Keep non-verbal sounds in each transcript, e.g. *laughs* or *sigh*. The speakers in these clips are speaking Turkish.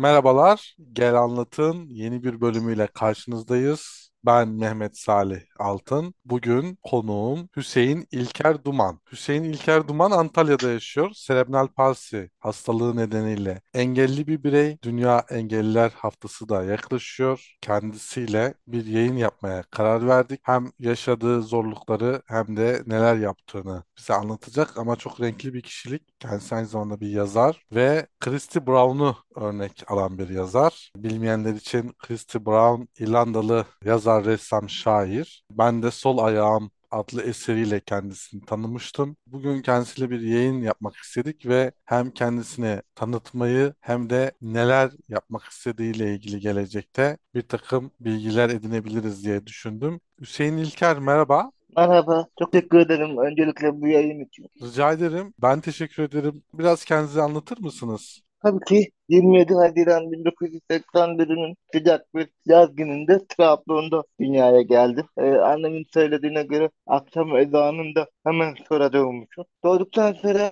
Merhabalar, Gel Anlat'ın yeni bir bölümüyle karşınızdayız. Ben Mehmet Salih Altın. Bugün konuğum Hüseyin İlker Duman. Hüseyin İlker Duman Antalya'da yaşıyor. Serebral palsi hastalığı nedeniyle engelli bir birey. Dünya Engelliler Haftası da yaklaşıyor. Kendisiyle bir yayın yapmaya karar verdik. Hem yaşadığı zorlukları hem de neler yaptığını bize anlatacak ama çok renkli bir kişilik. Kendisi aynı zamanda bir yazar ve Christy Brown'u örnek alan bir yazar. Bilmeyenler için Christy Brown İrlandalı yazar, ressam, şair. Ben de Sol Ayağım adlı eseriyle kendisini tanımıştım. Bugün kendisiyle bir yayın yapmak istedik ve hem kendisini tanıtmayı hem de neler yapmak istediğiyle ilgili gelecekte bir takım bilgiler edinebiliriz diye düşündüm. Hüseyin İlker merhaba. Merhaba, çok teşekkür ederim öncelikle bu yayın için. Rica ederim. Ben teşekkür ederim. Biraz kendinizi anlatır mısınız? Tabii ki 27 Haziran 1981'in sıcak bir yaz gününde Trabzon'da dünyaya geldim. Ee, annemin söylediğine göre akşam ezanında hemen sonra doğmuşum. Doğduktan sonra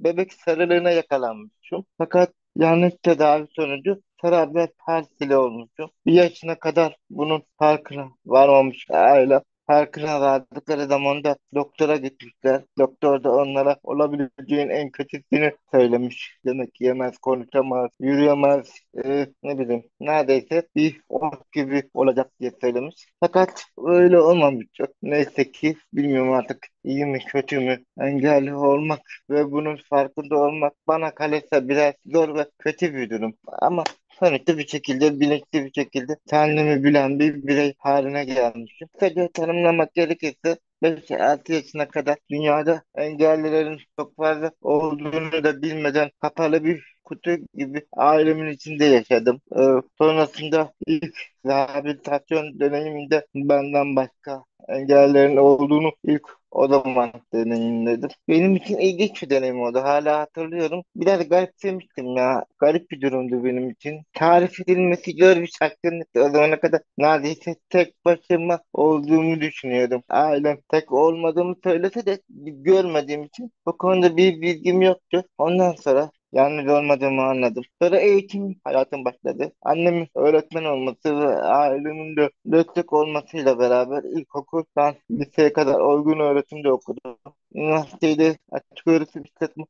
bebek sarılığına yakalanmışım. Fakat yanlış tedavi sonucu serebral palsili olmuşum. Bir yaşına kadar bunun farkına varmamış aile Farkına vardıkları zaman da doktora gitmişler. Doktor da onlara olabileceğin en kötüsünü söylemiş. Demek yemez, konuşamaz, yürüyemez, e, ne bileyim neredeyse bir ot gibi olacak diye söylemiş. Fakat öyle olmamış çok. Neyse ki bilmiyorum artık iyi mi kötü mü engelli olmak ve bunun farkında olmak bana kalırsa biraz zor ve kötü bir durum. Ama Sonuçta bir şekilde bilinçli bir şekilde kendimi bilen bir birey haline gelmişim. Kısaca tanımlamak gerekirse 5-6 yaşına kadar dünyada engellilerin çok fazla olduğunu da bilmeden kapalı bir kutu gibi ailemin içinde yaşadım. Ee, sonrasında ilk rehabilitasyon döneminde benden başka engellerin olduğunu ilk o zaman deneyimledim. Benim için ilginç bir deneyim oldu. Hala hatırlıyorum. Biraz garipsemiştim ya. Garip bir durumdu benim için. Tarif edilmesi zor bir şaşkınlıktı. O zamana kadar neredeyse tek başıma olduğumu düşünüyordum. Ailem tek olmadığımı söylese de görmediğim için bu konuda bir bilgim yoktu. Ondan sonra Yalnız olmadığımı anladım. Sonra eğitim hayatım başladı. Annemin öğretmen olması ve ailemin de destek olmasıyla beraber ilkokuldan liseye kadar uygun öğretimde okudum. Üniversitede açık öğretim işletme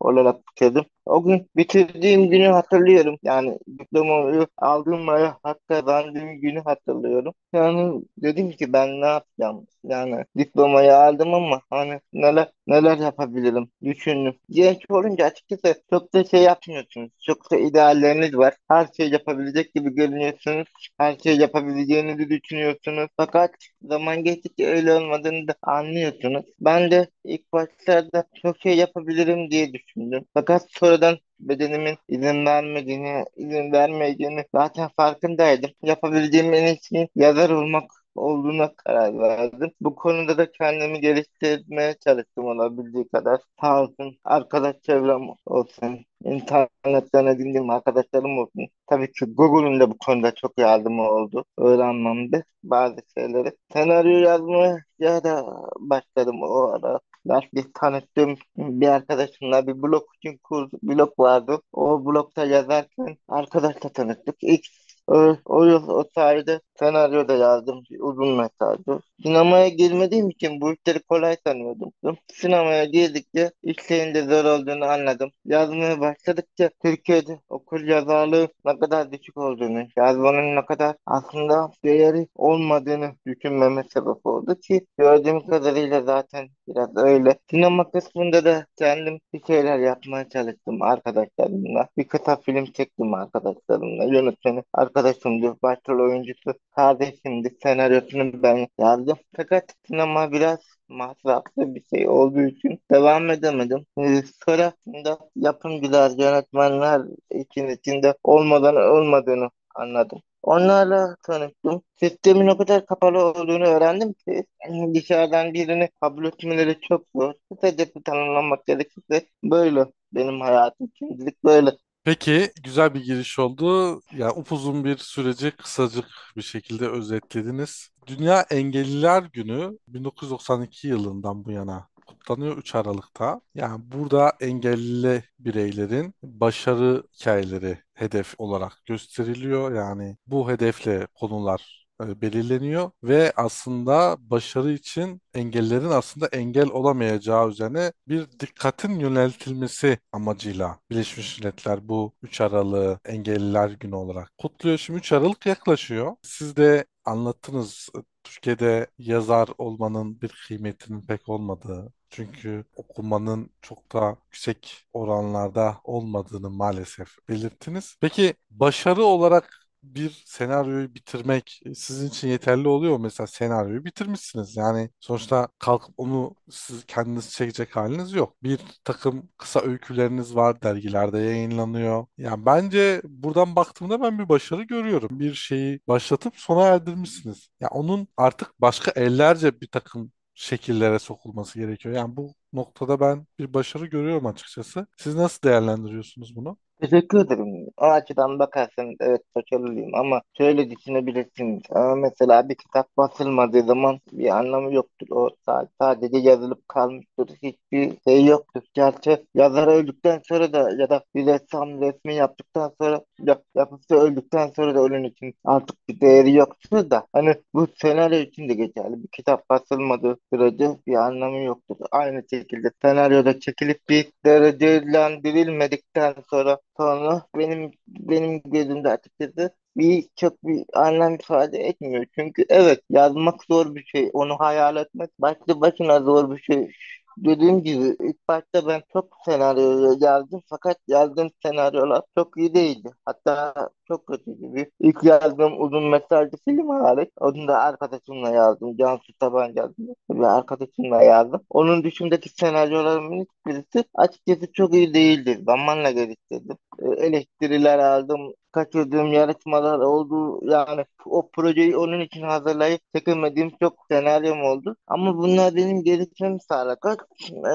olarak bitirdim. O gün bitirdiğim günü hatırlıyorum. Yani diplomayı aldığım ve hak kazandığım günü hatırlıyorum. Yani dedim ki ben ne yapacağım? Yani diplomayı aldım ama hani neler neler yapabilirim düşündüm. Genç olunca açıkçası çok da şey yapmıyorsunuz. Çok da idealleriniz var. Her şey yapabilecek gibi görünüyorsunuz. Her şey yapabileceğinizi düşünüyorsunuz. Fakat zaman geçtikçe öyle olmadığını da anlıyorsunuz. Ben de ilk başlarda çok şey yapabilirim diye düşündüm. Fakat sonradan bedenimin izin vermediğini, izin vermeyeceğini zaten farkındaydım. Yapabileceğim en iyisi yazar olmak olduğuna karar verdim. Bu konuda da kendimi geliştirmeye çalıştım olabildiği kadar. Sağ olsun arkadaş çevrem olsun. İnternetten edindiğim arkadaşlarım olsun. Tabii ki Google'un da bu konuda çok yardımı oldu. Öğrenmemde bazı şeyleri. Senaryo yazmaya da başladım o ara. Ben bir tanıştığım bir arkadaşımla bir blog için kurs blog vardı. O blogda yazarken arkadaşla tanıştık. İlk o, o o sayede senaryo da yazdım. Uzun mesajdı. Sinemaya girmediğim için bu işleri kolay sanıyordum. Sinemaya girdikçe işlerin de zor olduğunu anladım. Yazmaya başladıkça Türkiye'de okul yazarlığı ne kadar düşük olduğunu, yazmanın ne kadar aslında değeri olmadığını düşünmeme sebep oldu ki gördüğüm kadarıyla zaten biraz öyle. Sinema kısmında da kendim bir şeyler yapmaya çalıştım arkadaşlarımla. Bir kısa film çektim arkadaşlarımla. Yönetmeni arkadaşımdı, başrol oyuncusu kardeşimdi. Senaryosunu ben yazdım. Fakat sinema biraz masraflı bir şey olduğu için devam edemedim. Ee, sonrasında yapımcılar, yönetmenler için içinde olmadan olmadığını anladım. Onlarla tanıştım. Sistemin o kadar kapalı olduğunu öğrendim ki yani dışarıdan birini kabul etmeleri çok zor. Kısaca tanımlamak gerekirse böyle benim hayatım şimdilik böyle. Peki, güzel bir giriş oldu. Ya upuzun bir süreci kısacık bir şekilde özetlediniz. Dünya Engelliler Günü 1992 yılından bu yana kutlanıyor 3 Aralık'ta. Yani burada engelli bireylerin başarı hikayeleri hedef olarak gösteriliyor. Yani bu hedefle konular e, belirleniyor ve aslında başarı için engellerin aslında engel olamayacağı üzerine bir dikkatin yöneltilmesi amacıyla Birleşmiş Milletler bu 3 Aralık'ı Engelliler Günü olarak kutluyor. Şimdi 3 Aralık yaklaşıyor. Siz de anlattınız Türkiye'de yazar olmanın bir kıymetinin pek olmadığı, çünkü okumanın çok da yüksek oranlarda olmadığını maalesef belirttiniz. Peki başarı olarak bir senaryoyu bitirmek e, sizin için yeterli oluyor? Mesela senaryoyu bitirmişsiniz. Yani sonuçta kalkıp onu siz kendiniz çekecek haliniz yok. Bir takım kısa öyküleriniz var, dergilerde yayınlanıyor. Yani bence buradan baktığımda ben bir başarı görüyorum. Bir şeyi başlatıp sona erdirmişsiniz. Ya onun artık başka ellerce bir takım şekillere sokulması gerekiyor. Yani bu noktada ben bir başarı görüyorum açıkçası. Siz nasıl değerlendiriyorsunuz bunu? Teşekkür ederim. O açıdan bakarsan evet başarılıyım ama şöyle düşünebilirsiniz. Ama mesela bir kitap basılmadığı zaman bir anlamı yoktur. O sa- sadece yazılıp kalmıştır. Hiçbir şey yoktur. Gerçi yazar öldükten sonra da ya da bir ressam resmi yaptıktan sonra yap, yapısı öldükten sonra da onun için artık bir değeri yoktur da hani bu senaryo için de geçerli. Bir kitap basılmadığı sürece bir anlamı yoktur. Aynı şekilde senaryoda çekilip bir derecelendirilmedikten sonra sonra benim benim gözümde açıkçası bir çok bir anlam ifade etmiyor. Çünkü evet yazmak zor bir şey. Onu hayal etmek başlı başına zor bir şey. Dediğim gibi ilk başta ben çok senaryo yazdım fakat yazdığım senaryolar çok iyi değildi. Hatta çok kötüydü. Bir ilk yazdığım uzun metrajlı film hariç. Onu da arkadaşımla yazdım. Cansu Tabanca bir arkadaşımla yazdım. Onun dışındaki senaryolarımın hiçbirisi açıkçası çok iyi değildi. Zamanla geliştirdim. E, Eleştiriler aldım. Kaçırdığım yarışmalar oldu. Yani o projeyi onun için hazırlayıp çekemediğim çok senaryom oldu. Ama bunlar benim gelişmemi sağladı. E,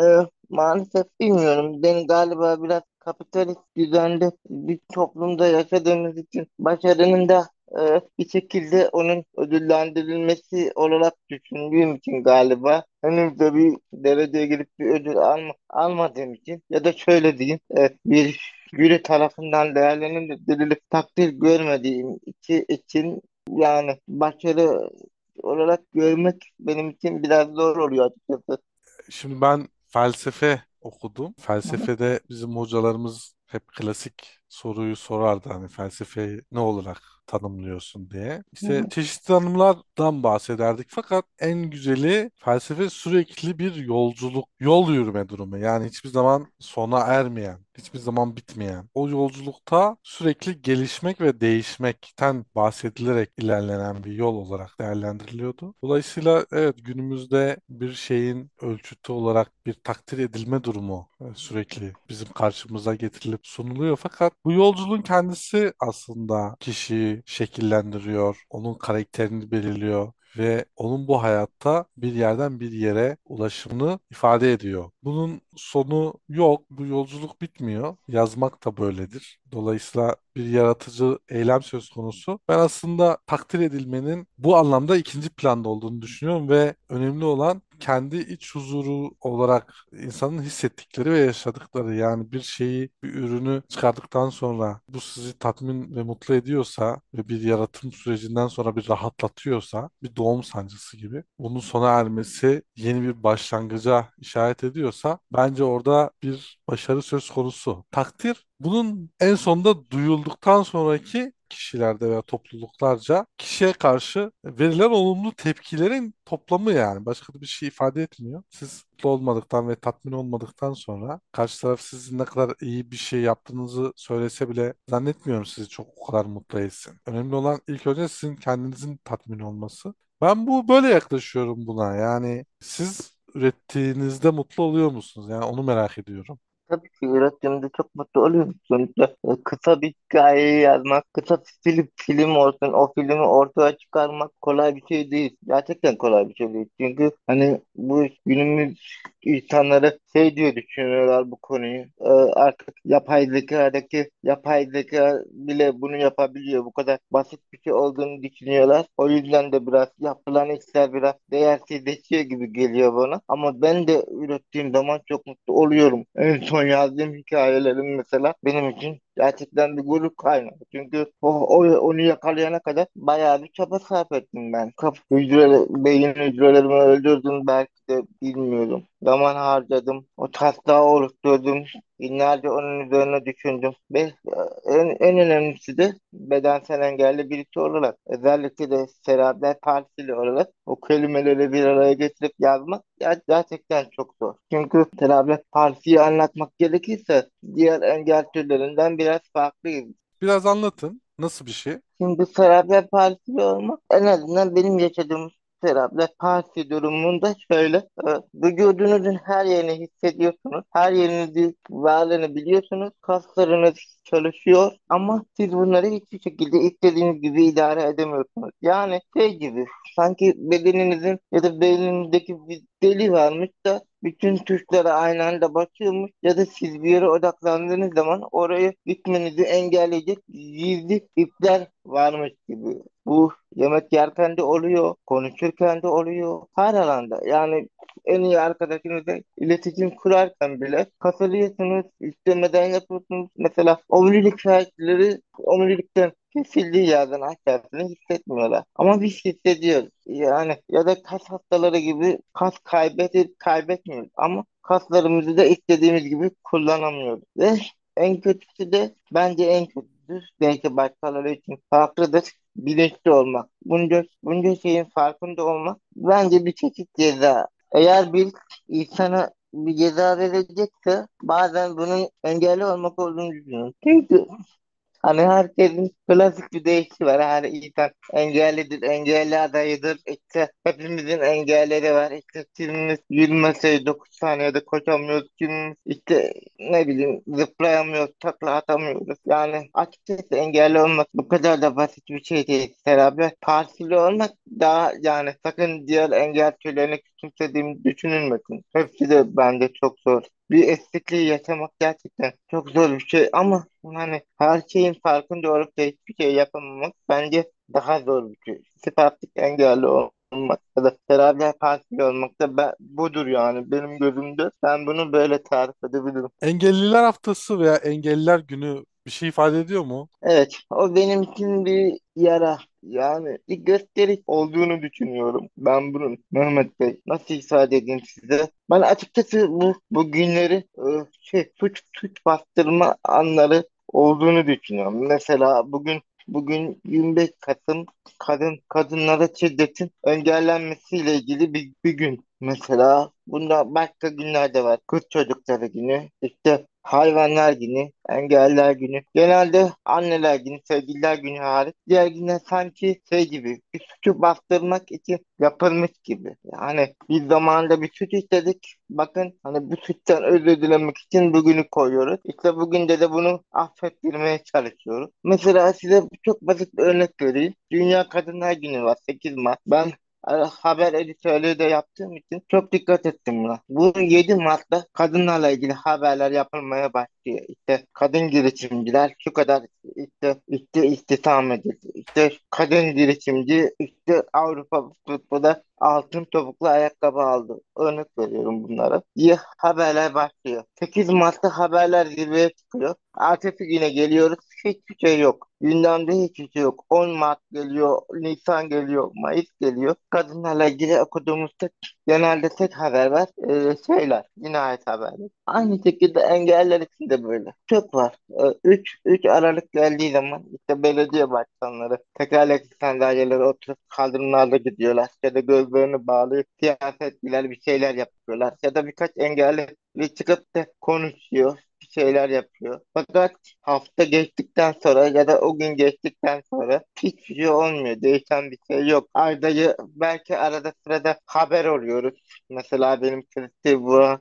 maalesef bilmiyorum. Ben galiba biraz kapitalist düzende bir toplumda yaşadığımız için başarının da e, bir şekilde onun ödüllendirilmesi olarak düşündüğüm için galiba henüz de bir dereceye girip bir ödül alma, almadığım için ya da şöyle diyeyim e, bir jüri tarafından değerlendirilip takdir görmediğim için, için yani başarı olarak görmek benim için biraz zor oluyor açıkçası. Şimdi ben felsefe okudum. Felsefede bizim hocalarımız hep klasik soruyu sorardı hani felsefeyi ne olarak tanımlıyorsun diye. İşte çeşitli tanımlardan bahsederdik fakat en güzeli felsefe sürekli bir yolculuk, yol yürüme durumu. Yani hiçbir zaman sona ermeyen, hiçbir zaman bitmeyen. O yolculukta sürekli gelişmek ve değişmekten bahsedilerek ilerlenen bir yol olarak değerlendiriliyordu. Dolayısıyla evet günümüzde bir şeyin ölçütü olarak bir takdir edilme durumu e, sürekli bizim karşımıza getirilip sunuluyor. Fakat bu yolculuğun kendisi aslında kişiyi şekillendiriyor, onun karakterini belirliyor ve onun bu hayatta bir yerden bir yere ulaşımını ifade ediyor. Bunun sonu yok, bu yolculuk bitmiyor. Yazmak da böyledir. Dolayısıyla bir yaratıcı eylem söz konusu. Ben aslında takdir edilmenin bu anlamda ikinci planda olduğunu düşünüyorum ve önemli olan kendi iç huzuru olarak insanın hissettikleri ve yaşadıkları yani bir şeyi, bir ürünü çıkardıktan sonra bu sizi tatmin ve mutlu ediyorsa ve bir yaratım sürecinden sonra bir rahatlatıyorsa bir doğum sancısı gibi bunun sona ermesi yeni bir başlangıca işaret ediyorsa bence orada bir başarı söz konusu. Takdir bunun en sonunda duyulduktan sonraki kişilerde veya topluluklarca kişiye karşı verilen olumlu tepkilerin toplamı yani. Başka bir şey ifade etmiyor. Siz mutlu olmadıktan ve tatmin olmadıktan sonra karşı taraf sizin ne kadar iyi bir şey yaptığınızı söylese bile zannetmiyorum sizi çok o kadar mutlu etsin. Önemli olan ilk önce sizin kendinizin tatmin olması. Ben bu böyle yaklaşıyorum buna. Yani siz ürettiğinizde mutlu oluyor musunuz? Yani onu merak ediyorum. Tabii ki ürettiğimde çok mutlu oluyorum. Sonuçta e, kısa bir hikayeyi yazmak, kısa bir film, film olsun, o filmi ortaya çıkarmak kolay bir şey değil. Gerçekten kolay bir şey değil. Çünkü hani bu günümüz insanları şey diyor düşünüyorlar bu konuyu. E, artık yapay zekadaki yapay zeka bile bunu yapabiliyor. Bu kadar basit bir şey olduğunu düşünüyorlar. O yüzden de biraz yapılan işler biraz değersizleşiyor gibi geliyor bana. Ama ben de ürettiğim zaman çok mutlu oluyorum. En son yazdığım hikayelerim mesela benim için gerçekten bir gurur kaynağı. Çünkü o, o onu yakalayana kadar bayağı bir çaba sarf ettim ben. Kaf hücre, beyin hücrelerimi öldürdüm belki de bilmiyorum. Zaman harcadım. O taslağı oluşturdum. Günlerce onun üzerine düşündüm. Ve e, en, en önemlisi de bedensel engelli birisi olarak özellikle de serebral palsili olarak o kelimeleri bir araya getirip yazmak ger- gerçekten çok zor. Çünkü serebral palsiyi anlatmak gerekirse diğer engel türlerinden biraz farklıyız. Biraz anlatın. Nasıl bir şey? Şimdi serebral palsi olmak en azından benim yaşadığım serebral palsi durumunda şöyle e, vücudunuzun her yerini hissediyorsunuz. Her yerinizi varlığını biliyorsunuz. Kaslarınız çalışıyor ama siz bunları hiçbir şekilde istediğiniz gibi idare edemiyorsunuz. Yani şey gibi sanki bedeninizin ya da beyninizdeki deli varmış da bütün tuşlara aynı anda basıyormuş ya da siz bir yere odaklandığınız zaman oraya gitmenizi engelleyecek gizli ipler varmış gibi. Bu yemek yerken de oluyor, konuşurken de oluyor, her alanda. Yani en iyi arkadaşınızla iletişim kurarken bile kasılıyorsunuz, istemeden yapıyorsunuz. Mesela omurilik şahitleri omurilikten kesildiği yerden aşağısını hissetmiyorlar. Ama biz hissediyoruz. Yani ya da kas hastaları gibi kas kaybedip kaybetmiyoruz. Ama kaslarımızı da istediğimiz gibi kullanamıyoruz. Ve en kötüsü de bence en kötüsü belki başkaları için farklıdır. Bilinçli olmak. Bunca, bunca şeyin farkında olmak bence bir çeşit ceza. Eğer bir insana bir ceza verilecekse bazen bunun engelli olmak olduğunu düşünüyorum. Çünkü Hani herkesin klasik bir deyişi var. Her insan engellidir, engelli adayıdır. İşte hepimizin engelleri var. İşte kimimiz yürümese 9 saniyede koşamıyoruz. Kimimiz işte ne bileyim zıplayamıyoruz, takla atamıyoruz. Yani açıkçası engelli olmak bu kadar da basit bir şey değil. Beraber partili olmak daha yani sakın diğer engel türlerini küçümsediğimi düşünülmesin. Hepsi de bence çok zor bir eksikliği yaşamak gerçekten çok zor bir şey ama hani her şeyin farkında olup da hiçbir şey yapamamak bence daha zor bir şey. Spastik engelli olmak ya da beraber partili olmak da ben, budur yani benim gözümde. Ben bunu böyle tarif edebilirim. Engelliler Haftası veya Engelliler Günü bir şey ifade ediyor mu? Evet, o benim için bir yara. Yani bir gösteriş olduğunu düşünüyorum. Ben bunun Mehmet Bey nasıl ifade edeyim size? Ben açıkçası bu bu günleri e, şey suç suç bastırma anları olduğunu düşünüyorum. Mesela bugün bugün 25 Kasım kadın kadınlara şiddetin engellenmesiyle ilgili bir, bir gün. Mesela bunda başka günler de var. Kız çocukları günü, işte hayvanlar günü, engeller günü. Genelde anneler günü, sevgililer günü hariç. Diğer günler sanki şey gibi bir suçu bastırmak için yapılmış gibi. Yani biz zamanında bir suç işledik. Bakın hani bu suçtan özür dilemek için bugünü koyuyoruz. İşte bugün de de bunu affettirmeye çalışıyoruz. Mesela size çok basit bir örnek vereyim. Dünya Kadınlar Günü var 8 Mart. Ben haber editörlüğü de yaptığım için çok dikkat ettim buna. Bu 7 Mart'ta kadınlarla ilgili haberler yapılmaya başlıyor. İşte kadın girişimciler şu kadar işte, işte istihdam edildi. İşte kadın girişimci işte Avrupa futbolda altın topuklu ayakkabı aldı. Örnek veriyorum bunlara. diye haberler başlıyor. 8 Mart'ta haberler zirveye çıkıyor. Ertesi güne geliyoruz. Hiçbir şey yok. Gündemde hiçbir şey yok. 10 Mart geliyor, Nisan geliyor, Mayıs geliyor. Kadınlarla ilgili okuduğumuz tek, genelde tek haber var. Ee, şeyler, cinayet haberleri. Aynı şekilde engeller için de böyle. Çok var. Ee, 3, 3 Aralık geldiği zaman işte belediye başkanları tekerlekli sandalyelere oturup kaldırımlarda gidiyorlar. Ya da gözlerini bağlayıp siyasetçiler bir şeyler yapıyorlar. Ya da birkaç engelli çıkıp da konuşuyor bir şeyler yapıyor. Fakat hafta geçtikten sonra ya da o gün geçtikten sonra hiçbir şey olmuyor. Değişen bir şey yok. Arada belki arada sırada haber oluyoruz. Mesela benim Cristiano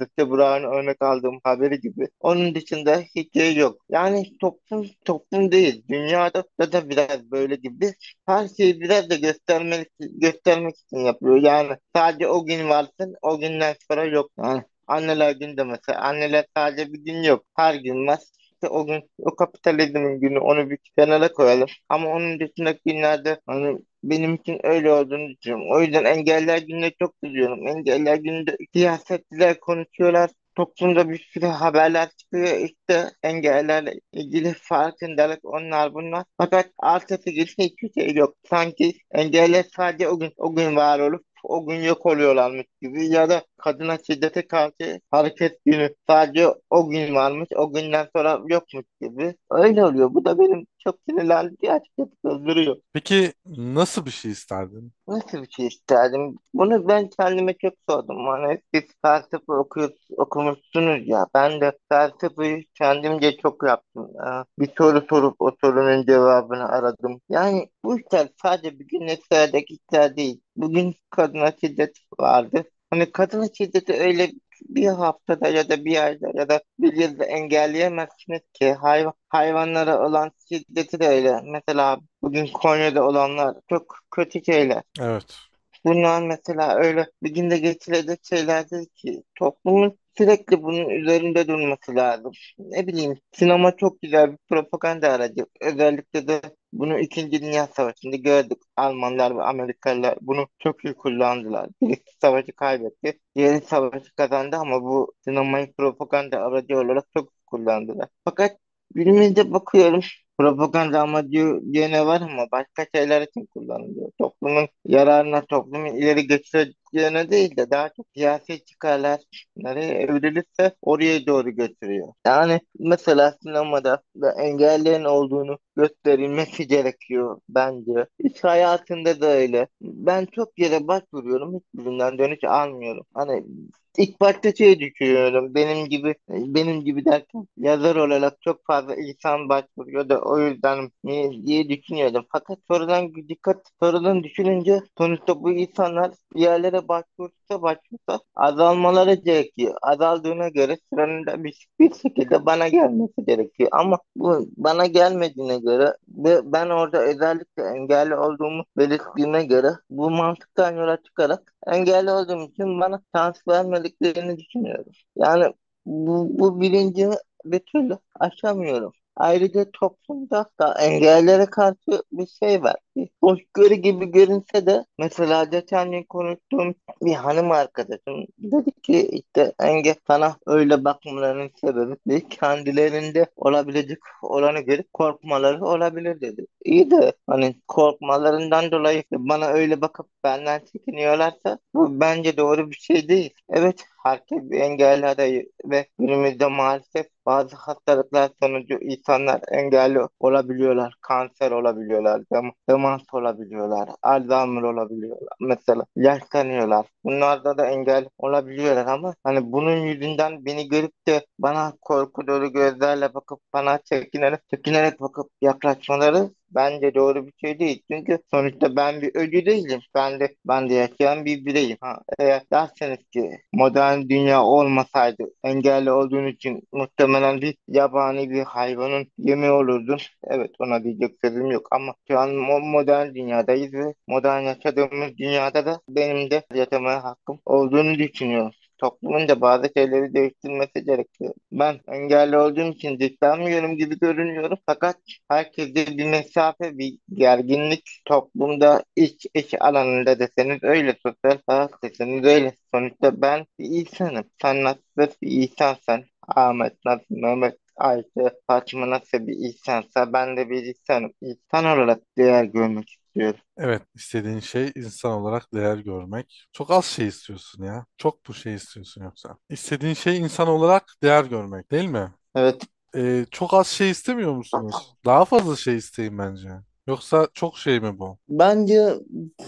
Nasrettin Burak'ın örnek aldığım haberi gibi. Onun dışında hiç şey yok. Yani toplum toplum değil. Dünyada da, da biraz böyle gibi. Her şeyi biraz da göstermek, göstermek için yapıyor. Yani sadece o gün varsın, o günden sonra yok. Yani anneler günde mesela. Anneler sadece bir gün yok. Her gün var. İşte o gün o kapitalizmin günü onu bir kenara koyalım. Ama onun dışındaki günlerde hani benim için öyle olduğunu düşünüyorum. O yüzden engeller gününe çok üzülüyorum. Engeller gününde siyasetçiler konuşuyorlar. Toplumda bir sürü haberler çıkıyor işte engellerle ilgili farkındalık onlar bunlar. Fakat artısı gibi hiçbir şey yok. Sanki engeller sadece o gün o gün var olup o gün yok oluyorlarmış gibi ya da kadına şiddete karşı hareket günü sadece o gün varmış o günden sonra yokmuş gibi. Öyle oluyor. Bu da benim çok sinirlendiği açıkçası kızdırıyor. Peki nasıl bir şey isterdin? Nasıl bir şey isterdim? Bunu ben kendime çok sordum. Hani siz felsefe okuyor, okumuşsunuz ya. Ben de felsefeyi kendimce çok yaptım. Ee, Bir soru sorup o sorunun cevabını aradım. Yani bu işler sadece bir gün eserdeki işler değil. Bugün kadına şiddet vardı. Hani kadına şiddeti öyle bir haftada ya da bir ayda ya da bir yılda engelleyemezsiniz ki hayvan, hayvanlara olan şiddeti de öyle. Mesela bugün Konya'da olanlar çok kötü şeyler. Evet. Bunlar mesela öyle bir günde geçilecek şeyler değil ki toplumun sürekli bunun üzerinde durması lazım. Ne bileyim sinema çok güzel bir propaganda aracı. Özellikle de bunu İkinci Dünya Savaşı'nda gördük. Almanlar ve Amerikalılar bunu çok iyi kullandılar. *laughs* Birisi savaşı kaybetti, diğeri savaşı kazandı ama bu sinemayı propaganda aracı olarak çok kullandılar. Fakat günümüzde bakıyorum Propaganda amacı gene var ama başka şeyler için kullanılıyor. Toplumun yararına, toplumun ileri geçireceğine değil de daha çok siyasi çıkarlar nereye evrilirse oraya doğru götürüyor. Yani mesela sinemada da engellerin olduğunu gösterilmesi gerekiyor bence. İş hayatında da öyle. Ben çok yere başvuruyorum, hiçbirinden dönüş almıyorum. Hani İlk başta şey düşünüyorum. Benim gibi benim gibi derken yazar olarak çok fazla insan başvuruyor da o yüzden diye düşünüyordum. Fakat sonradan dikkat sonradan düşününce sonuçta bu insanlar bir yerlere başvursa başvursa azalmaları gerekiyor. Azaldığına göre sıranın da bir, bir şekilde bana gelmesi gerekiyor. Ama bu bana gelmediğine göre ve ben orada özellikle engelli olduğumu belirttiğime göre bu mantıktan yola çıkarak engelli olduğum için bana şans vermediklerini düşünüyorum. Yani bu, bu bilincimi bir türlü aşamıyorum. Ayrıca toplumda da engellere karşı bir şey var. Bir hoşgörü gibi görünse de mesela geçen gün konuştuğum bir hanım arkadaşım dedi ki işte engel sana öyle bakmalarının sebebi de kendilerinde olabilecek olanı görüp korkmaları olabilir dedi. İyi de hani korkmalarından dolayı bana öyle bakıp benden çekiniyorlarsa bu bence doğru bir şey değil. Evet herkes bir engelli adayı ve günümüzde maalesef bazı hastalıklar sonucu insanlar engelli olabiliyorlar. Kanser olabiliyorlar, dem demans olabiliyorlar, Alzheimer olabiliyorlar. Mesela yaşlanıyorlar. Bunlarda da engel olabiliyorlar ama hani bunun yüzünden beni görüp de bana korku dolu gözlerle bakıp bana çekinerek, çekinerek bakıp yaklaşmaları bence doğru bir şey değil. Çünkü sonuçta ben bir ölü değilim. Ben de ben de yaşayan bir bireyim. Ha, eğer derseniz ki modern dünya olmasaydı engelli olduğun için muhtemelen bir yabani bir hayvanın yemi olurdun. Evet ona diyecek sözüm yok ama şu an mo- modern dünyadayız ve modern yaşadığımız dünyada da benim de yaşamaya hakkım olduğunu düşünüyorum. Toplumun da bazı şeyleri değiştirmesi gerekiyor. Ben engelli olduğum için dışlanmıyorum gibi görünüyorum. Fakat herkeste bir mesafe, bir gerginlik toplumda iç iş alanında deseniz öyle, sosyal hayat deseniz öyle. Sonuçta ben bir insanım. Sen nasıl bir insansan, Ahmet nasıl, Mehmet Ayşe, Fatma nasıl bir insansa ben de bir insanım. İnsan olarak değer görmek istiyorum. Evet, istediğin şey insan olarak değer görmek. Çok az şey istiyorsun ya. Çok bu şey istiyorsun yoksa. İstediğin şey insan olarak değer görmek, değil mi? Evet. Ee, çok az şey istemiyor musunuz? Daha fazla şey isteyin bence. Yoksa çok şey mi bu? Bence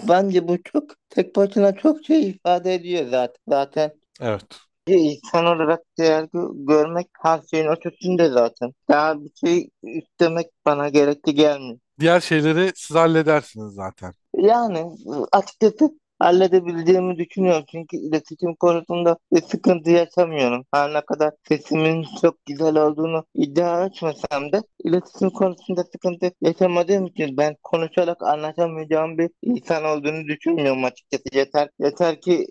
bence bu çok tek başına çok şey ifade ediyor zaten. Zaten Evet. İnsan olarak değer gö- görmek her şeyin ötesinde zaten. Daha bir şey istemek bana gerekli gelmiyor. Diğer şeyleri siz halledersiniz zaten. Yani açıkçası halledebileceğimi düşünüyorum. Çünkü iletişim konusunda bir sıkıntı yaşamıyorum. Her ne kadar sesimin çok güzel olduğunu iddia etmesem de iletişim konusunda sıkıntı yaşamadığım için ben konuşarak anlaşamayacağım bir insan olduğunu düşünmüyorum açıkçası. Yeter, yeter ki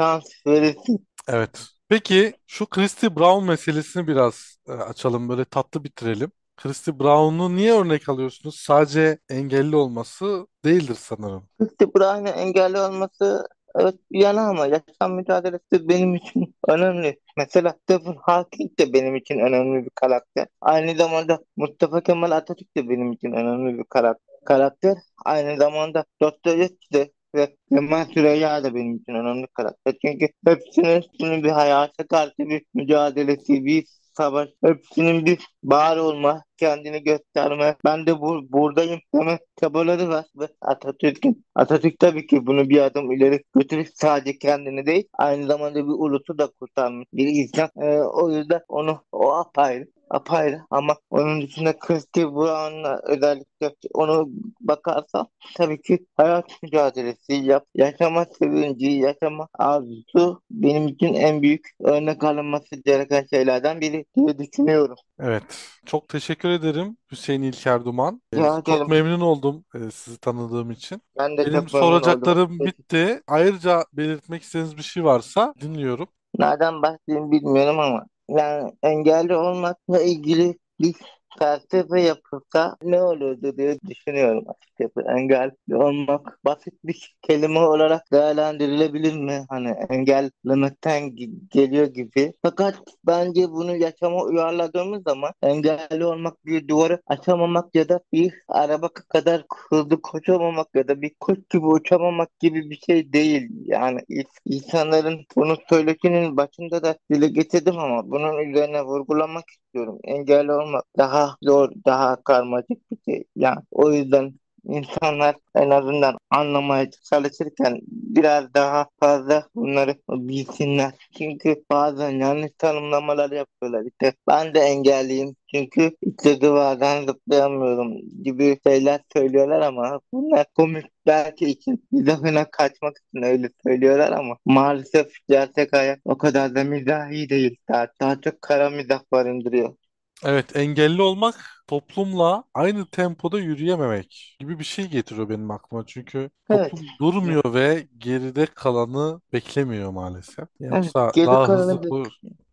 şans verilsin. Evet. Peki şu Christy Brown meselesini biraz e, açalım böyle tatlı bitirelim. Christy Brown'u niye örnek alıyorsunuz? Sadece engelli olması değildir sanırım. Christy Brown'un engelli olması evet yana ama yaşam mücadelesi benim için önemli. Mesela Stephen Hawking de benim için önemli bir karakter. Aynı zamanda Mustafa Kemal Atatürk de benim için önemli bir karak- karakter. Aynı zamanda Dostoyevski de ve Kemal Süreyya da benim için önemli karakter. Çünkü hepsinin, hepsinin bir hayata karşı bir mücadelesi, bir savaş, hepsinin bir var olma, kendini gösterme, ben de bu, buradayım deme çabaları var ve Atatürk'ün, Atatürk tabii ki bunu bir adım ileri götürüp sadece kendini değil, aynı zamanda bir ulusu da kurtarmış bir insan. Ee, o yüzden onu, o apayrı apayrı ama onun dışında Christy Brown'la özellikle onu bakarsan tabii ki hayat mücadelesi, yap, yaşama sevinci, yaşama arzusu benim için en büyük örnek alınması gereken şeylerden biri diye düşünüyorum. Evet. Çok teşekkür ederim Hüseyin İlker Duman. E, Rica çok memnun oldum e, sizi tanıdığım için. Ben de Benim çok memnun oldum. soracaklarım bitti. Ayrıca belirtmek istediğiniz bir şey varsa dinliyorum. Nereden başlayayım bilmiyorum ama yani engelli olmakla ilgili bir felsefe yapılsa ne olurdu diye düşünüyorum açıkçası. Engelli olmak basit bir kelime olarak değerlendirilebilir mi? Hani engellemekten geliyor gibi. Fakat bence bunu yaşama uyarladığımız zaman engelli olmak bir duvarı açamamak ya da bir araba kadar hızlı koşamamak ya da bir kuş gibi uçamamak gibi bir şey değil. Yani ins- insanların bunu söyleşinin başında da dile getirdim ama bunun üzerine vurgulamak istiyorum. Engelli olmak daha zor, daha karmaşık bir şey. Yani o yüzden insanlar en azından anlamaya çalışırken biraz daha fazla bunları bilsinler. Çünkü bazen yanlış tanımlamalar yapıyorlar. İşte ben de engelliyim çünkü işte duvardan zıplayamıyorum gibi şeyler söylüyorlar ama bunlar komik belki için mizahına kaçmak için öyle söylüyorlar ama maalesef gerçek hayat o kadar da mizahi değil. Daha, daha çok kara mizah barındırıyor. Evet, engelli olmak toplumla aynı tempoda yürüyememek gibi bir şey getiriyor benim aklıma. Çünkü Evet. toplum durmuyor ve geride kalanı beklemiyor maalesef. Evet. Yoksa Geri daha kalanı hızlı ko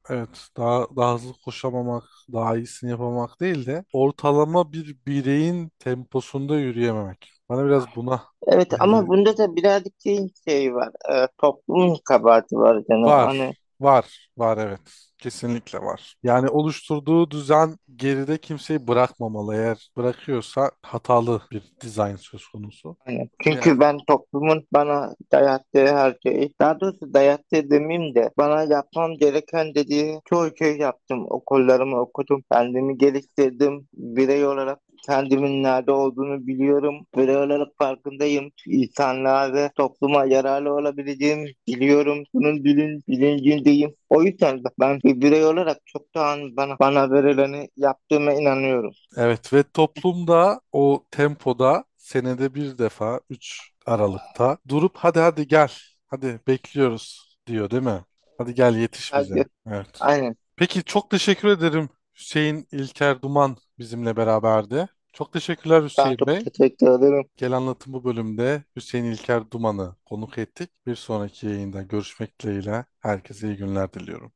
evet, daha daha hızlı koşamamak, daha iyisini yapamamak değil de ortalama bir bireyin temposunda yürüyememek. Bana biraz buna Evet ama benziyor. bunda da birazcık şey, şey var. E, toplumun kabahati var canım. Hani Var, var, var evet. Kesinlikle var. Yani oluşturduğu düzen geride kimseyi bırakmamalı. Eğer bırakıyorsa hatalı bir dizayn söz konusu. Yani çünkü ben toplumun bana dayattığı her şeyi, daha doğrusu dayattığı demeyeyim de bana yapmam gereken dediği çoğu şey yaptım. Okullarımı okudum, kendimi geliştirdim. Birey olarak kendimin nerede olduğunu biliyorum. Birey olarak farkındayım. İnsanlığa ve topluma yararlı olabileceğimi biliyorum. Bunun bilin, bilincindeyim. O yüzden de ben bir birey olarak çoktan bana bana verileni yaptığıma inanıyorum. evet ve toplumda o tempoda senede bir defa 3 Aralık'ta durup hadi hadi gel. Hadi bekliyoruz diyor değil mi? Hadi gel yetiş bize. Hadi, Evet. aynen. Peki çok teşekkür ederim. Hüseyin İlker Duman bizimle beraberdi. Çok teşekkürler Ben Hüseyin çok Bey. teşekkür ederim. Gel Anlatım bu bölümde Hüseyin İlker Duman'ı konuk ettik. Bir sonraki yayında görüşmek dileğiyle herkese iyi günler diliyorum.